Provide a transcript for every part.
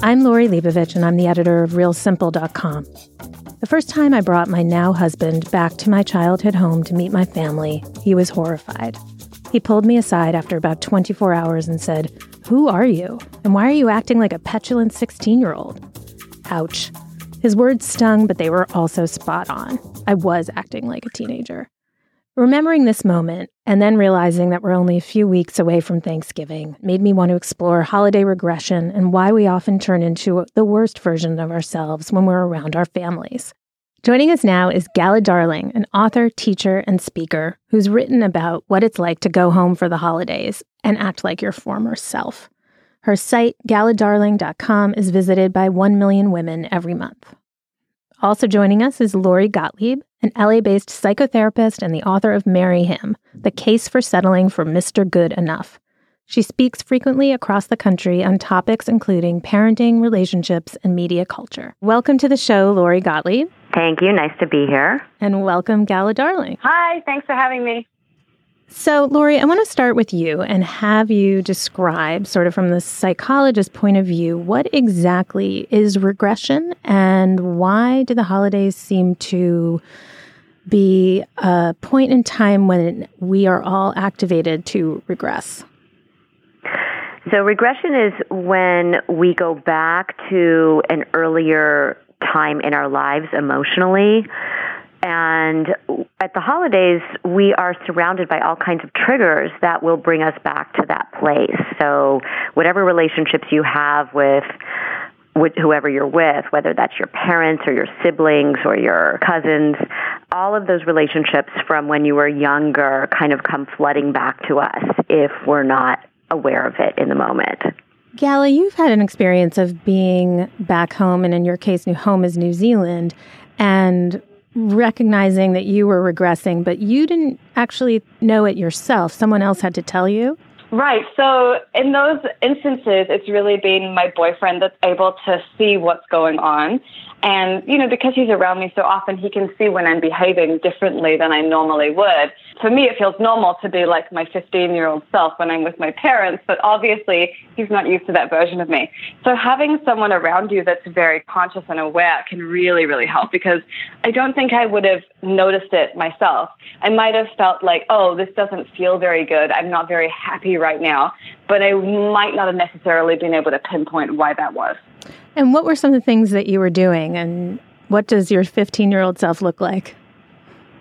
I'm Lori Leibovich, and I'm the editor of RealSimple.com. The first time I brought my now husband back to my childhood home to meet my family, he was horrified. He pulled me aside after about 24 hours and said, Who are you? And why are you acting like a petulant 16 year old? Ouch. His words stung, but they were also spot on. I was acting like a teenager. Remembering this moment and then realizing that we're only a few weeks away from Thanksgiving made me want to explore holiday regression and why we often turn into the worst version of ourselves when we're around our families. Joining us now is Gala Darling, an author, teacher, and speaker who's written about what it's like to go home for the holidays and act like your former self. Her site, galadarling.com, is visited by 1 million women every month. Also joining us is Lori Gottlieb, an LA based psychotherapist and the author of Marry Him The Case for Settling for Mr. Good Enough. She speaks frequently across the country on topics including parenting, relationships, and media culture. Welcome to the show, Lori Gottlieb. Thank you. Nice to be here. And welcome, Gala Darling. Hi, thanks for having me. So, Lori, I want to start with you and have you describe, sort of from the psychologist's point of view, what exactly is regression and why do the holidays seem to be a point in time when we are all activated to regress? So, regression is when we go back to an earlier time in our lives emotionally and at the holidays, we are surrounded by all kinds of triggers that will bring us back to that place. So, whatever relationships you have with with whoever you're with, whether that's your parents or your siblings or your cousins, all of those relationships from when you were younger kind of come flooding back to us if we're not aware of it in the moment. Gala, you've had an experience of being back home, and in your case, new home is New Zealand, and recognizing that you were regressing, but you didn't actually know it yourself. Someone else had to tell you. Right. So in those instances, it's really been my boyfriend that's able to see what's going on. And, you know, because he's around me so often, he can see when I'm behaving differently than I normally would. For me, it feels normal to be like my 15 year old self when I'm with my parents, but obviously he's not used to that version of me. So having someone around you that's very conscious and aware can really, really help because I don't think I would have noticed it myself. I might have felt like, oh, this doesn't feel very good. I'm not very happy right now. But I might not have necessarily been able to pinpoint why that was. And what were some of the things that you were doing? And what does your 15 year old self look like?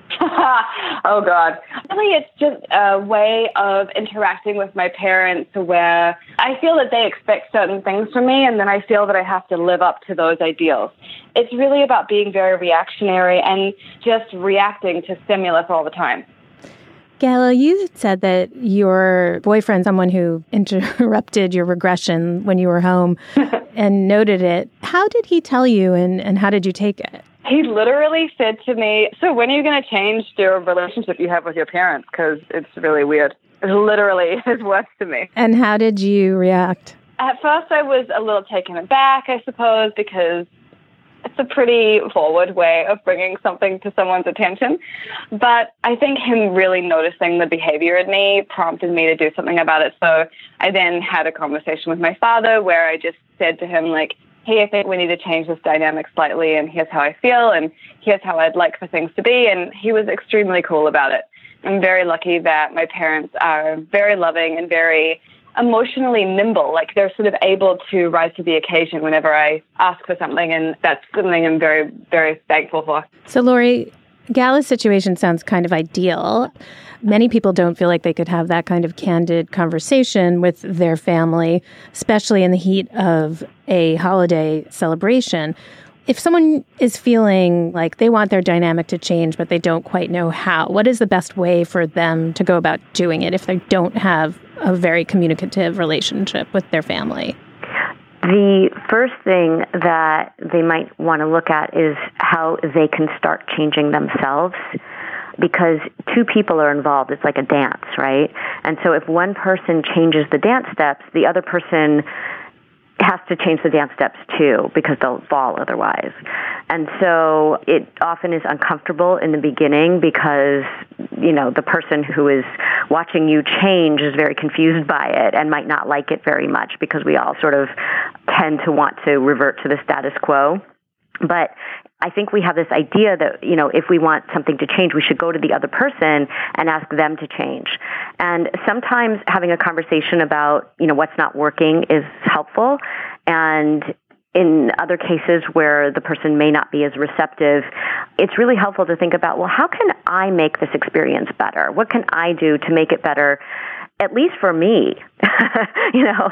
oh God. Really, it's just a way of interacting with my parents where I feel that they expect certain things from me and then I feel that I have to live up to those ideals. It's really about being very reactionary and just reacting to stimulus all the time. Gala, you said that your boyfriend, someone who interrupted your regression when you were home and noted it, how did he tell you and, and how did you take it? He literally said to me, So when are you going to change your relationship you have with your parents? Because it's really weird. It's literally his words to me. And how did you react? At first, I was a little taken aback, I suppose, because it's a pretty forward way of bringing something to someone's attention. But I think him really noticing the behavior in me prompted me to do something about it. So I then had a conversation with my father where I just said to him, like, hey, I think we need to change this dynamic slightly, and here's how I feel, and here's how I'd like for things to be. And he was extremely cool about it. I'm very lucky that my parents are very loving and very emotionally nimble. Like they're sort of able to rise to the occasion whenever I ask for something, and that's something I'm very, very thankful for. So, Lori, Gala's situation sounds kind of ideal. Many people don't feel like they could have that kind of candid conversation with their family, especially in the heat of a holiday celebration. If someone is feeling like they want their dynamic to change, but they don't quite know how, what is the best way for them to go about doing it if they don't have a very communicative relationship with their family? The first thing that they might want to look at is how they can start changing themselves because two people are involved. It's like a dance, right? And so if one person changes the dance steps, the other person has to change the dance steps too because they'll fall otherwise. And so it often is uncomfortable in the beginning because, you know, the person who is watching you change is very confused by it and might not like it very much because we all sort of tend to want to revert to the status quo. But I think we have this idea that, you know, if we want something to change, we should go to the other person and ask them to change. And sometimes having a conversation about, you know, what's not working is helpful. And in other cases where the person may not be as receptive, it's really helpful to think about, well, how can I make this experience better? What can I do to make it better, at least for me? you know,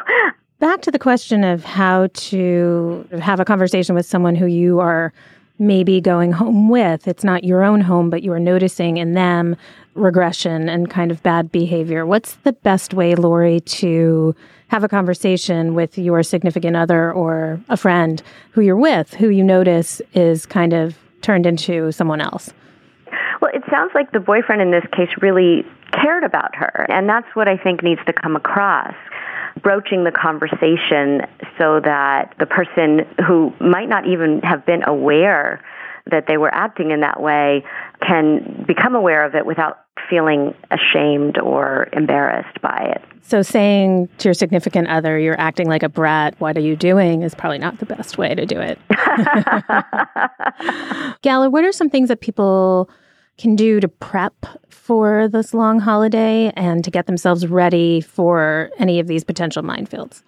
Back to the question of how to have a conversation with someone who you are maybe going home with. It's not your own home, but you are noticing in them regression and kind of bad behavior. What's the best way, Lori, to have a conversation with your significant other or a friend who you're with, who you notice is kind of turned into someone else? Well, it sounds like the boyfriend in this case really cared about her, and that's what I think needs to come across broaching the conversation so that the person who might not even have been aware that they were acting in that way can become aware of it without feeling ashamed or embarrassed by it. So, saying to your significant other, you're acting like a brat, what are you doing, is probably not the best way to do it. Gala, what are some things that people can do to prep for this long holiday and to get themselves ready for any of these potential minefields?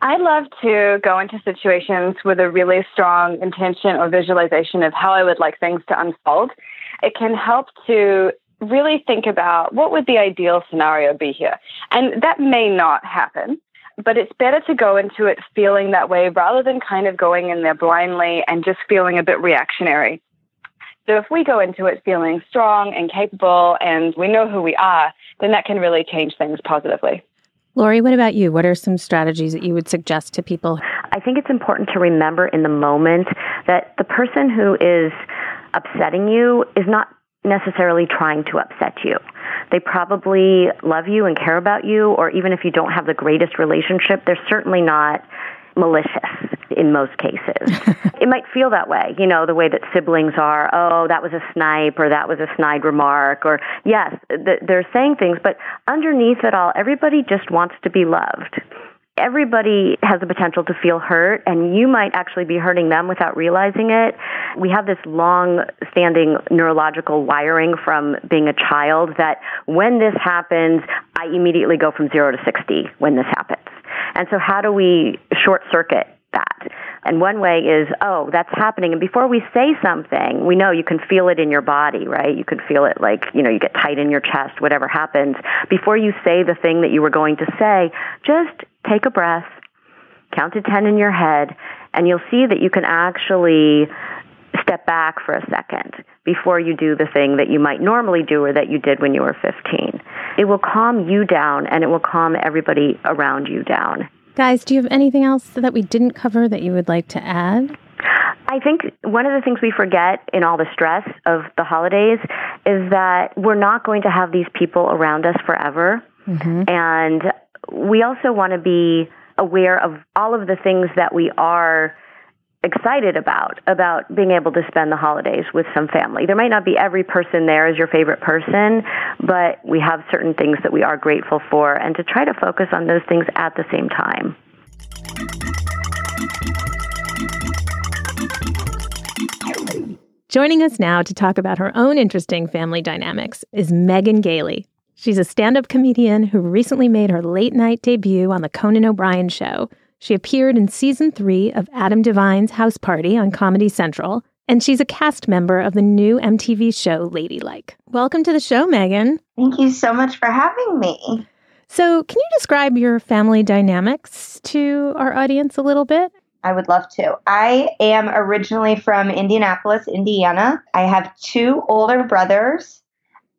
I love to go into situations with a really strong intention or visualization of how I would like things to unfold. It can help to really think about what would the ideal scenario be here. And that may not happen, but it's better to go into it feeling that way rather than kind of going in there blindly and just feeling a bit reactionary. So if we go into it feeling strong and capable and we know who we are, then that can really change things positively. Lori, what about you? What are some strategies that you would suggest to people? I think it's important to remember in the moment that the person who is upsetting you is not necessarily trying to upset you. They probably love you and care about you, or even if you don't have the greatest relationship, they're certainly not malicious in most cases. it might feel that way, you know, the way that siblings are, oh, that was a snipe or that was a snide remark or yes, th- they're saying things, but underneath it all, everybody just wants to be loved. Everybody has the potential to feel hurt, and you might actually be hurting them without realizing it. We have this long standing neurological wiring from being a child that when this happens, I immediately go from zero to 60 when this happens. And so, how do we short circuit that? And one way is, oh, that's happening. And before we say something, we know you can feel it in your body, right? You can feel it like, you know, you get tight in your chest, whatever happens. Before you say the thing that you were going to say, just take a breath, count to 10 in your head, and you'll see that you can actually step back for a second before you do the thing that you might normally do or that you did when you were 15. It will calm you down and it will calm everybody around you down. Guys, do you have anything else that we didn't cover that you would like to add? I think one of the things we forget in all the stress of the holidays is that we're not going to have these people around us forever. Mm-hmm. And we also want to be aware of all of the things that we are excited about about being able to spend the holidays with some family. There might not be every person there as your favorite person, but we have certain things that we are grateful for and to try to focus on those things at the same time. Joining us now to talk about her own interesting family dynamics is Megan Gailey. She's a stand up comedian who recently made her late night debut on The Conan O'Brien Show she appeared in season three of Adam Devine's House Party on Comedy Central, and she's a cast member of the new MTV show Ladylike. Welcome to the show, Megan. Thank you so much for having me. So, can you describe your family dynamics to our audience a little bit? I would love to. I am originally from Indianapolis, Indiana. I have two older brothers,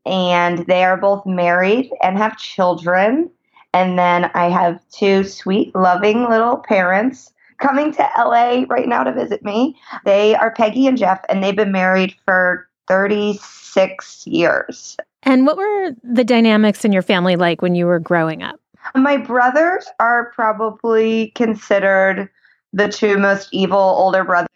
and they are both married and have children. And then I have two sweet, loving little parents coming to LA right now to visit me. They are Peggy and Jeff, and they've been married for 36 years. And what were the dynamics in your family like when you were growing up? My brothers are probably considered the two most evil older brothers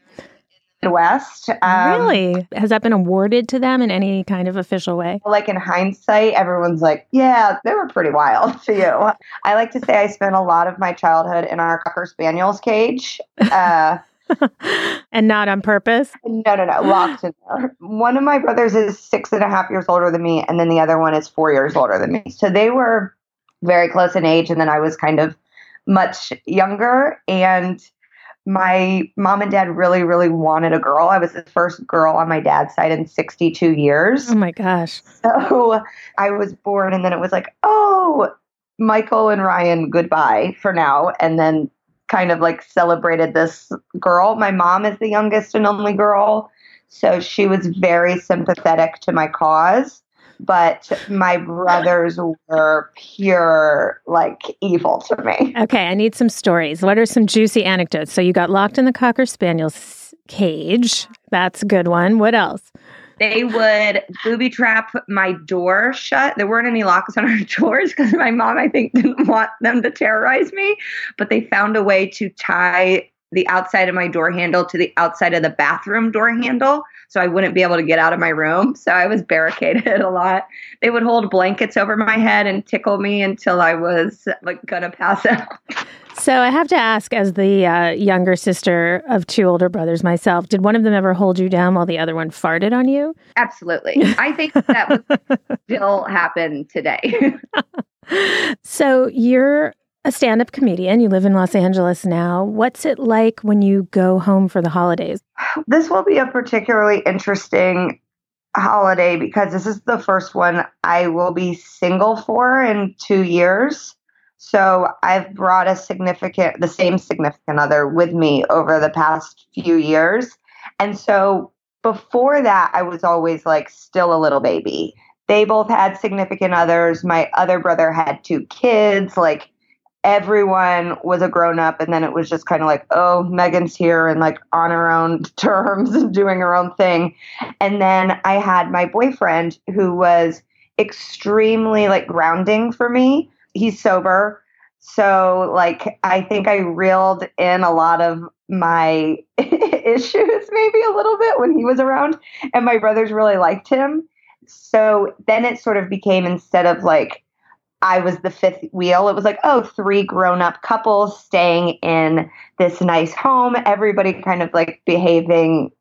in the West. Um, really? Has that been awarded to them in any kind of official way? Like in hindsight, everyone's like, yeah, they were pretty wild to you. I like to say I spent a lot of my childhood in our Cocker Spaniel's cage. Uh, and not on purpose? No, no, no. Locked in there. One of my brothers is six and a half years older than me, and then the other one is four years older than me. So they were very close in age, and then I was kind of much younger. And my mom and dad really, really wanted a girl. I was the first girl on my dad's side in 62 years. Oh my gosh. So I was born, and then it was like, oh, Michael and Ryan, goodbye for now. And then kind of like celebrated this girl. My mom is the youngest and only girl. So she was very sympathetic to my cause but my brothers were pure like evil to me. Okay, I need some stories. What are some juicy anecdotes? So you got locked in the Cocker Spaniel's cage. That's a good one. What else? They would booby trap my door shut. There weren't any locks on our doors because my mom, I think, didn't want them to terrorize me. But they found a way to tie the outside of my door handle to the outside of the bathroom door handle so I wouldn't be able to get out of my room. So I was barricaded a lot. They would hold blankets over my head and tickle me until I was like gonna pass out. So I have to ask, as the uh, younger sister of two older brothers myself, did one of them ever hold you down while the other one farted on you? Absolutely. I think that would still happen today. so you're a stand up comedian. You live in Los Angeles now. What's it like when you go home for the holidays? This will be a particularly interesting holiday because this is the first one I will be single for in two years. So I've brought a significant, the same significant other with me over the past few years. And so before that, I was always like still a little baby. They both had significant others. My other brother had two kids. Like everyone was a grown up and then it was just kind of like oh megan's here and like on her own terms and doing her own thing. And then i had my boyfriend who was extremely like grounding for me. He's sober. So like i think i reeled in a lot of my issues maybe a little bit when he was around and my brothers really liked him. So then it sort of became instead of like I was the fifth wheel. It was like, oh, three grown up couples staying in this nice home, everybody kind of like behaving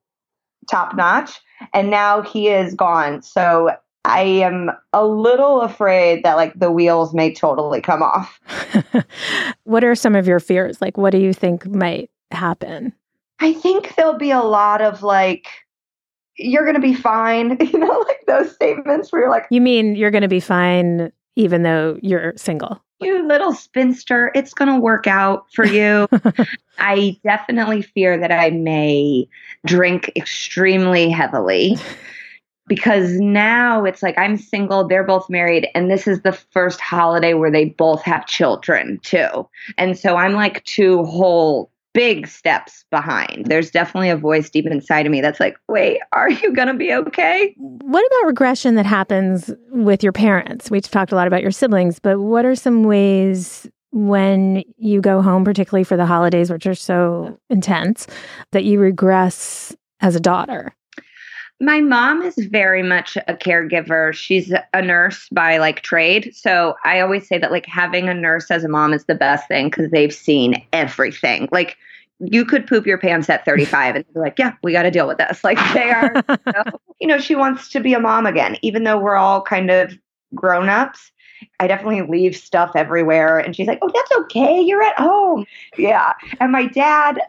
top notch. And now he is gone. So I am a little afraid that like the wheels may totally come off. what are some of your fears? Like, what do you think might happen? I think there'll be a lot of like, you're going to be fine. You know, like those statements where you're like, you mean you're going to be fine even though you're single? You little spinster, it's going to work out for you. I definitely fear that I may drink extremely heavily because now it's like I'm single, they're both married, and this is the first holiday where they both have children too. And so I'm like two whole big steps behind. There's definitely a voice deep inside of me that's like, wait, are you going to be okay? What about regression that happens with your parents? We've talked a lot about your siblings, but what are some ways when you go home, particularly for the holidays, which are so intense, that you regress as a daughter? My mom is very much a caregiver. She's a nurse by like trade. So I always say that like having a nurse as a mom is the best thing because they've seen everything. Like you could poop your pants at 35 and be like, yeah, we got to deal with this. Like they are, you, know, you know, she wants to be a mom again, even though we're all kind of grown ups. I definitely leave stuff everywhere. And she's like, oh, that's okay. You're at home. Yeah. And my dad,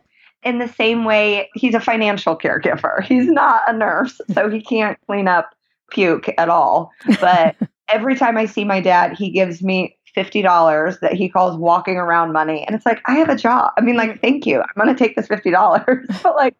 in the same way, he's a financial caregiver. He's not a nurse, so he can't clean up puke at all. But every time I see my dad, he gives me $50 that he calls walking around money. And it's like, I have a job. I mean, like, mm-hmm. thank you. I'm going to take this $50. but like,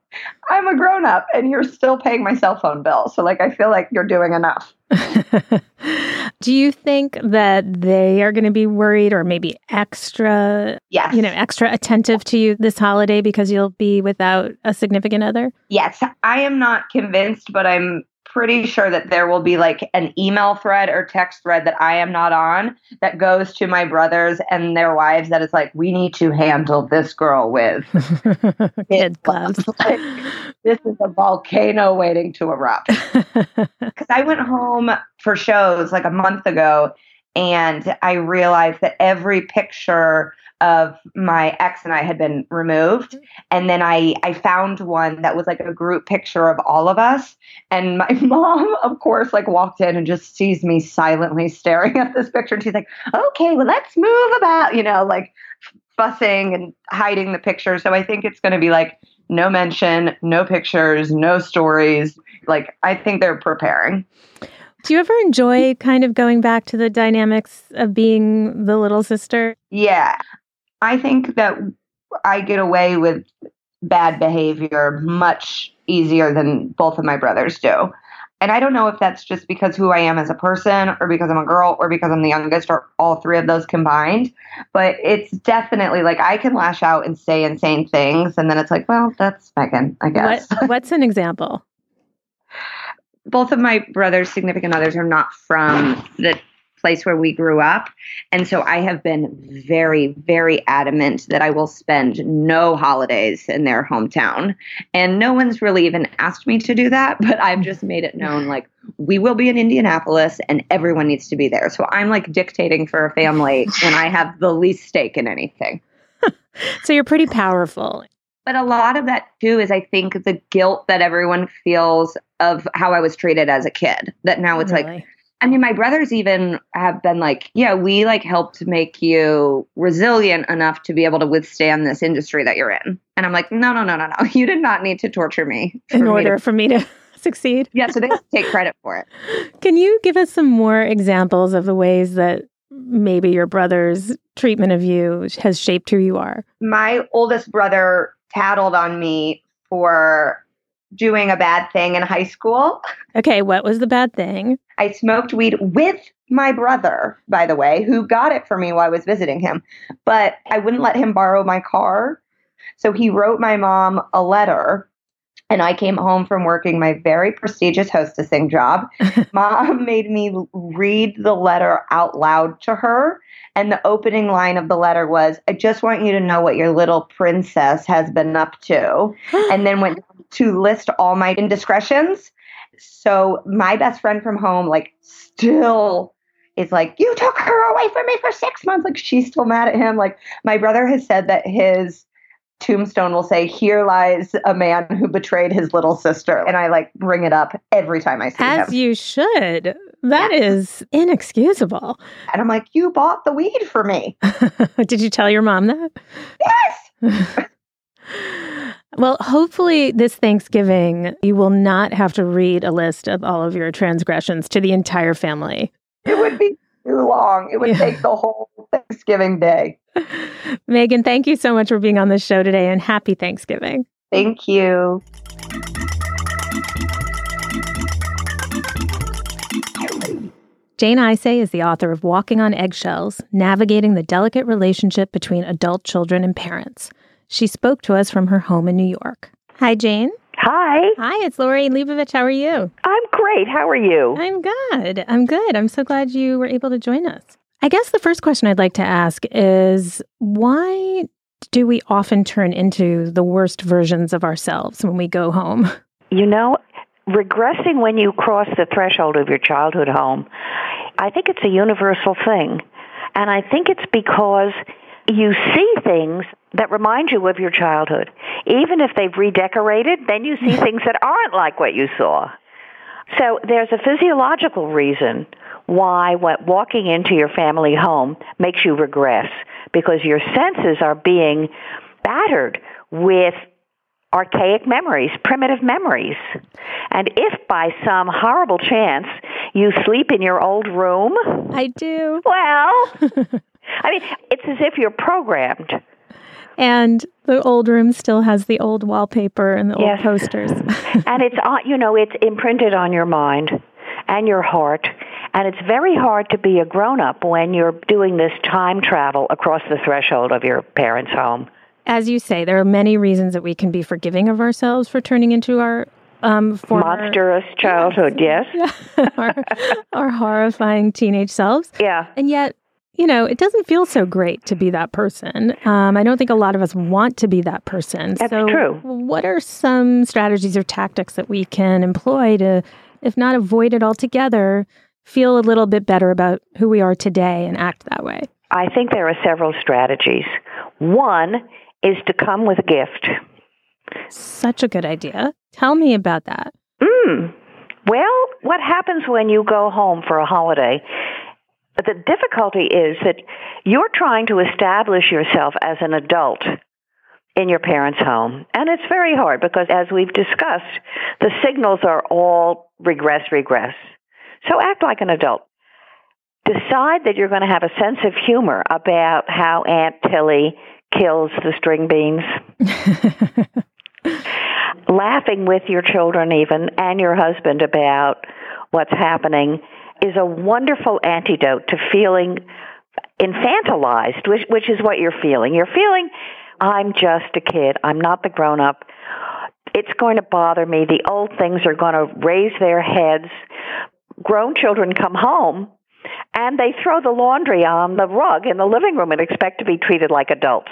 I'm a grown up and you're still paying my cell phone bill. So, like, I feel like you're doing enough. Do you think that they are going to be worried or maybe extra, yes. you know, extra attentive to you this holiday because you'll be without a significant other? Yes. I am not convinced, but I'm pretty sure that there will be like an email thread or text thread that I am not on that goes to my brothers and their wives that is like, we need to handle this girl with kid gloves. Like, this is a volcano waiting to erupt. Because I went home for shows like a month ago and I realized that every picture of my ex and I had been removed. Mm-hmm. And then I, I found one that was like a group picture of all of us. And my mom, of course, like walked in and just sees me silently staring at this picture. And she's like, okay, well, let's move about, you know, like fussing and hiding the picture. So I think it's going to be like no mention, no pictures, no stories. Like I think they're preparing. Do you ever enjoy kind of going back to the dynamics of being the little sister? Yeah. I think that I get away with bad behavior much easier than both of my brothers do. And I don't know if that's just because who I am as a person or because I'm a girl or because I'm the youngest or all three of those combined. But it's definitely like I can lash out and say insane things. And then it's like, well, that's Megan, I guess. What, what's an example? both of my brother's significant others are not from the place where we grew up. And so I have been very, very adamant that I will spend no holidays in their hometown. And no one's really even asked me to do that, but I've just made it known like we will be in Indianapolis and everyone needs to be there. So I'm like dictating for a family when I have the least stake in anything. so you're pretty powerful. But a lot of that too is I think the guilt that everyone feels of how I was treated as a kid. That now it's really? like I mean, my brothers even have been like, yeah, we like helped make you resilient enough to be able to withstand this industry that you're in. And I'm like, no, no, no, no, no. You did not need to torture me in order to- for me to succeed. Yeah, so they take credit for it. Can you give us some more examples of the ways that maybe your brother's treatment of you has shaped who you are? My oldest brother tattled on me for doing a bad thing in high school. Okay, what was the bad thing? I smoked weed with my brother, by the way, who got it for me while I was visiting him. But I wouldn't let him borrow my car. So he wrote my mom a letter. And I came home from working my very prestigious hostessing job. mom made me read the letter out loud to her and the opening line of the letter was, I just want you to know what your little princess has been up to. and then went to list all my indiscretions. So my best friend from home, like, still is like, You took her away from me for six months. Like, she's still mad at him. Like, my brother has said that his tombstone will say, Here lies a man who betrayed his little sister. And I like bring it up every time I see As him. As you should. That yeah. is inexcusable. And I'm like, You bought the weed for me. Did you tell your mom that? Yes. well, hopefully, this Thanksgiving, you will not have to read a list of all of your transgressions to the entire family. It would be too long. It would yeah. take the whole Thanksgiving day. Megan, thank you so much for being on the show today and happy Thanksgiving. Thank you. Jane Isay is the author of Walking on Eggshells Navigating the Delicate Relationship Between Adult Children and Parents. She spoke to us from her home in New York. Hi, Jane. Hi. Hi, it's Lori Leibovich. How are you? I'm great. How are you? I'm good. I'm good. I'm so glad you were able to join us. I guess the first question I'd like to ask is why do we often turn into the worst versions of ourselves when we go home? You know, regressing when you cross the threshold of your childhood home, I think it's a universal thing. And I think it's because you see things that remind you of your childhood. Even if they've redecorated, then you see things that aren't like what you saw. So there's a physiological reason why what walking into your family home makes you regress because your senses are being battered with archaic memories, primitive memories. And if by some horrible chance you sleep in your old room, I do. Well, I mean, it's as if you're programmed. And the old room still has the old wallpaper and the yes. old posters. and it's you know, it's imprinted on your mind and your heart. And it's very hard to be a grown up when you're doing this time travel across the threshold of your parents' home. As you say, there are many reasons that we can be forgiving of ourselves for turning into our um, former, monstrous childhood. Yes, yes. our, our horrifying teenage selves. Yeah, and yet you know, it doesn't feel so great to be that person. Um, I don't think a lot of us want to be that person. That's so true. What are some strategies or tactics that we can employ to, if not avoid it altogether, feel a little bit better about who we are today and act that way? I think there are several strategies. One is to come with a gift. Such a good idea. Tell me about that. Mm. Well, what happens when you go home for a holiday the difficulty is that you're trying to establish yourself as an adult in your parents' home. And it's very hard because, as we've discussed, the signals are all regress, regress. So act like an adult. Decide that you're going to have a sense of humor about how Aunt Tilly kills the string beans. Laughing with your children, even, and your husband about what's happening is a wonderful antidote to feeling infantilized, which, which is what you're feeling. You're feeling, I'm just a kid. I'm not the grown up. It's going to bother me. The old things are going to raise their heads. Grown children come home and they throw the laundry on the rug in the living room and expect to be treated like adults.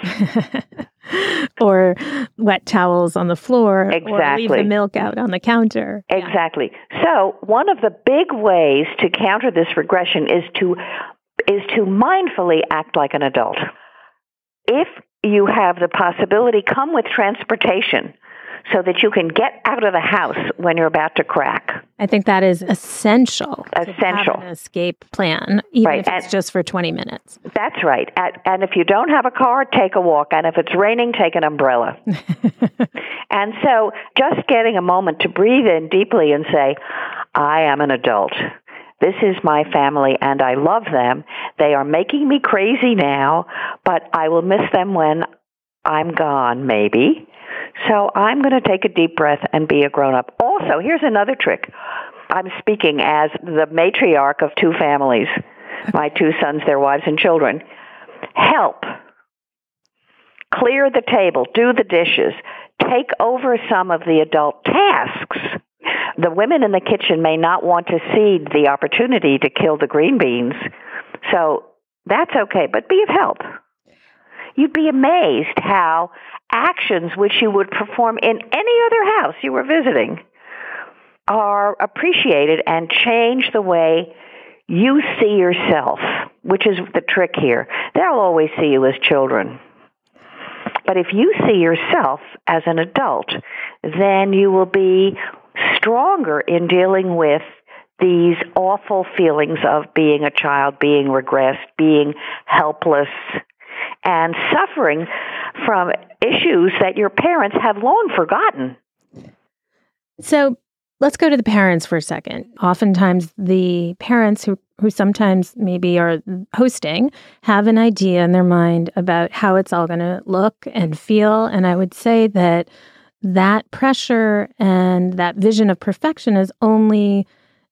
or wet towels on the floor. Exactly. Or leave the milk out on the counter. Exactly. Yeah. So one of the big ways to counter this regression is to is to mindfully act like an adult. If you have the possibility, come with transportation so that you can get out of the house when you're about to crack. I think that is essential. Essential. an escape plan, even right. if it's and just for 20 minutes. That's right. And if you don't have a car, take a walk. And if it's raining, take an umbrella. and so just getting a moment to breathe in deeply and say, I am an adult. This is my family and I love them. They are making me crazy now, but I will miss them when I'm gone, maybe. So I'm going to take a deep breath and be a grown up. Also, here's another trick. I'm speaking as the matriarch of two families my two sons, their wives, and children. Help. Clear the table, do the dishes, take over some of the adult tasks. The women in the kitchen may not want to cede the opportunity to kill the green beans, so that's okay, but be of help. You'd be amazed how actions which you would perform in any other house you were visiting are appreciated and change the way you see yourself, which is the trick here. They'll always see you as children. But if you see yourself as an adult, then you will be stronger in dealing with these awful feelings of being a child, being regressed, being helpless, and suffering from issues that your parents have long forgotten. So let's go to the parents for a second. Oftentimes, the parents who, who sometimes maybe are hosting have an idea in their mind about how it's all going to look and feel. And I would say that that pressure and that vision of perfection is only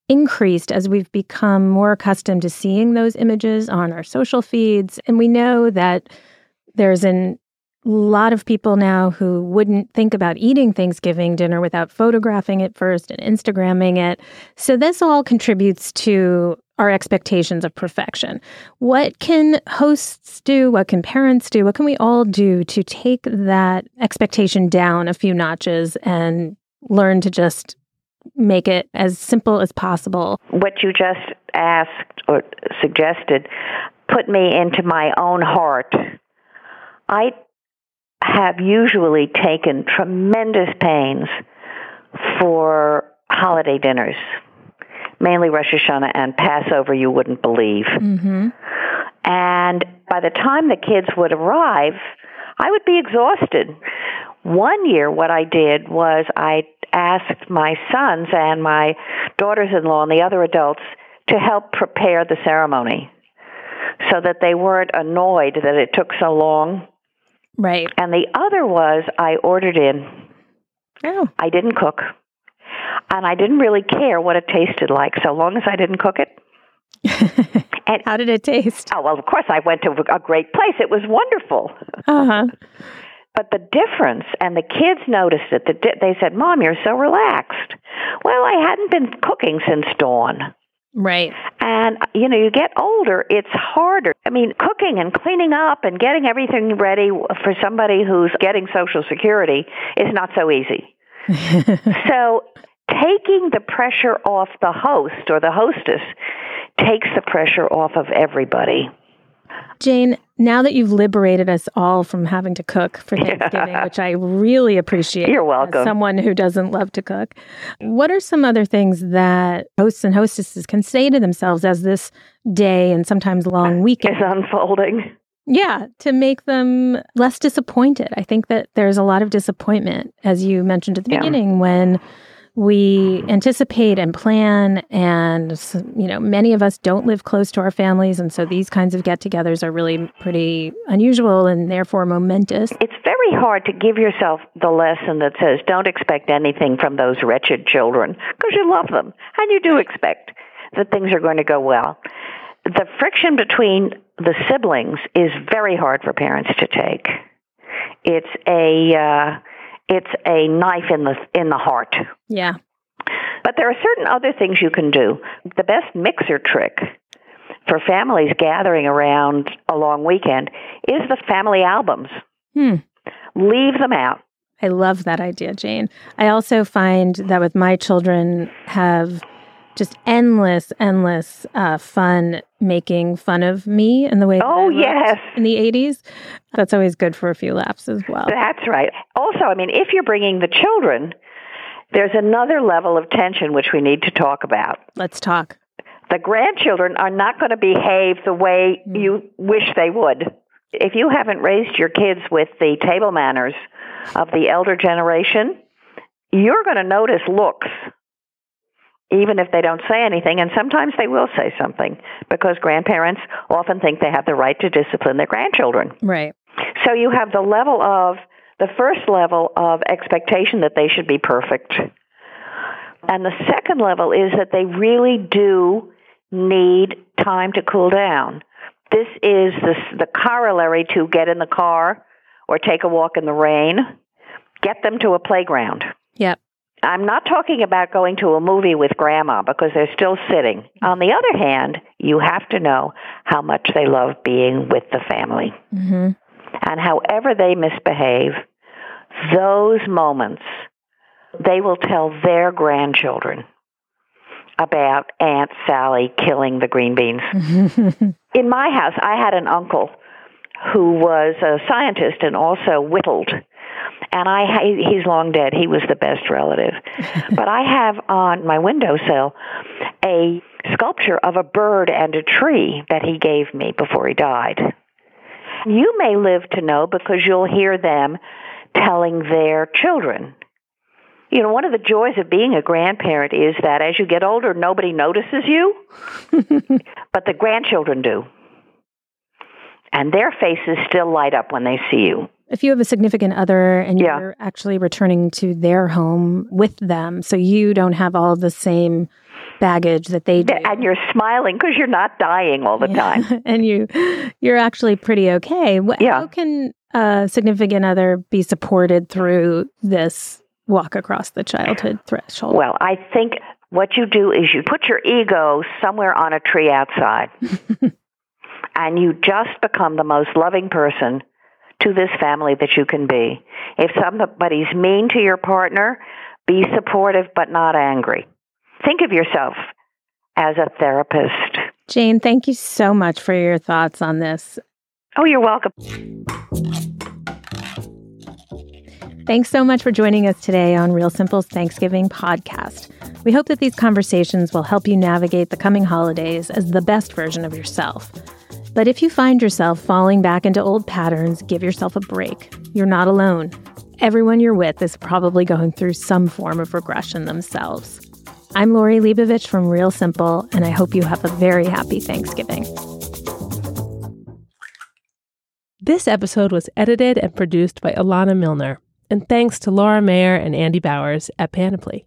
increased as we've become more accustomed to seeing those images on our social feeds. And we know that there's a lot of people now who wouldn't think about eating Thanksgiving dinner without photographing it first and Instagramming it. So this all contributes to our expectations of perfection. What can hosts do? What can parents do? What can we all do to take that expectation down a few notches and learn to just make it as simple as possible. What you just asked or suggested put me into my own heart. I have usually taken tremendous pains for holiday dinners, mainly Rosh Hashanah and Passover, you wouldn't believe. Mm-hmm. And by the time the kids would arrive, I would be exhausted. One year, what I did was I asked my sons and my daughters in law and the other adults to help prepare the ceremony so that they weren't annoyed that it took so long. Right. And the other was I ordered in. Oh. I didn't cook. And I didn't really care what it tasted like so long as I didn't cook it. and how did it taste? Oh, well, of course I went to a great place. It was wonderful. Uh-huh. But the difference, and the kids noticed it, they said, Mom, you're so relaxed. Well, I hadn't been cooking since dawn. Right. And, you know, you get older, it's harder. I mean, cooking and cleaning up and getting everything ready for somebody who's getting Social Security is not so easy. so, taking the pressure off the host or the hostess takes the pressure off of everybody. Jane, now that you've liberated us all from having to cook for Thanksgiving, which I really appreciate. You're welcome. someone who doesn't love to cook. What are some other things that hosts and hostesses can say to themselves as this day and sometimes long weekend is unfolding? Yeah, to make them less disappointed. I think that there's a lot of disappointment, as you mentioned at the yeah. beginning, when we anticipate and plan and you know many of us don't live close to our families and so these kinds of get-togethers are really pretty unusual and therefore momentous. It's very hard to give yourself the lesson that says don't expect anything from those wretched children because you love them and you do expect that things are going to go well. The friction between the siblings is very hard for parents to take. It's a uh, it's a knife in the in the heart. Yeah. But there are certain other things you can do. The best mixer trick for families gathering around a long weekend is the family albums. Hmm. Leave them out. I love that idea, Jane. I also find that with my children have just endless, endless uh, fun making fun of me in the way. Oh yes, in the eighties. That's always good for a few laughs as well. That's right. Also, I mean, if you're bringing the children, there's another level of tension which we need to talk about. Let's talk. The grandchildren are not going to behave the way mm. you wish they would. If you haven't raised your kids with the table manners of the elder generation, you're going to notice looks even if they don't say anything, and sometimes they will say something because grandparents often think they have the right to discipline their grandchildren. Right. So you have the level of the first level of expectation that they should be perfect. And the second level is that they really do need time to cool down. This is the, the corollary to get in the car or take a walk in the rain, get them to a playground. Yep. I'm not talking about going to a movie with grandma because they're still sitting. On the other hand, you have to know how much they love being with the family. Mm-hmm. And however they misbehave, those moments, they will tell their grandchildren about Aunt Sally killing the green beans. In my house, I had an uncle who was a scientist and also whittled and I he's long dead. He was the best relative. but I have on my windowsill a sculpture of a bird and a tree that he gave me before he died. You may live to know because you'll hear them telling their children. You know, one of the joys of being a grandparent is that as you get older, nobody notices you, but the grandchildren do. And their faces still light up when they see you if you have a significant other and yeah. you're actually returning to their home with them, so you don't have all the same baggage that they do. And you're smiling because you're not dying all the yeah. time. and you you're actually pretty okay. Yeah. How can a significant other be supported through this walk across the childhood threshold? Well, I think what you do is you put your ego somewhere on a tree outside. and you just become the most loving person to this family that you can be. If somebody's mean to your partner, be supportive but not angry. Think of yourself as a therapist. Jane, thank you so much for your thoughts on this. Oh, you're welcome. Thanks so much for joining us today on Real Simple's Thanksgiving podcast. We hope that these conversations will help you navigate the coming holidays as the best version of yourself. But if you find yourself falling back into old patterns, give yourself a break. You're not alone. Everyone you're with is probably going through some form of regression themselves. I'm Lori Leibovich from Real Simple, and I hope you have a very happy Thanksgiving. This episode was edited and produced by Alana Milner, and thanks to Laura Mayer and Andy Bowers at Panoply.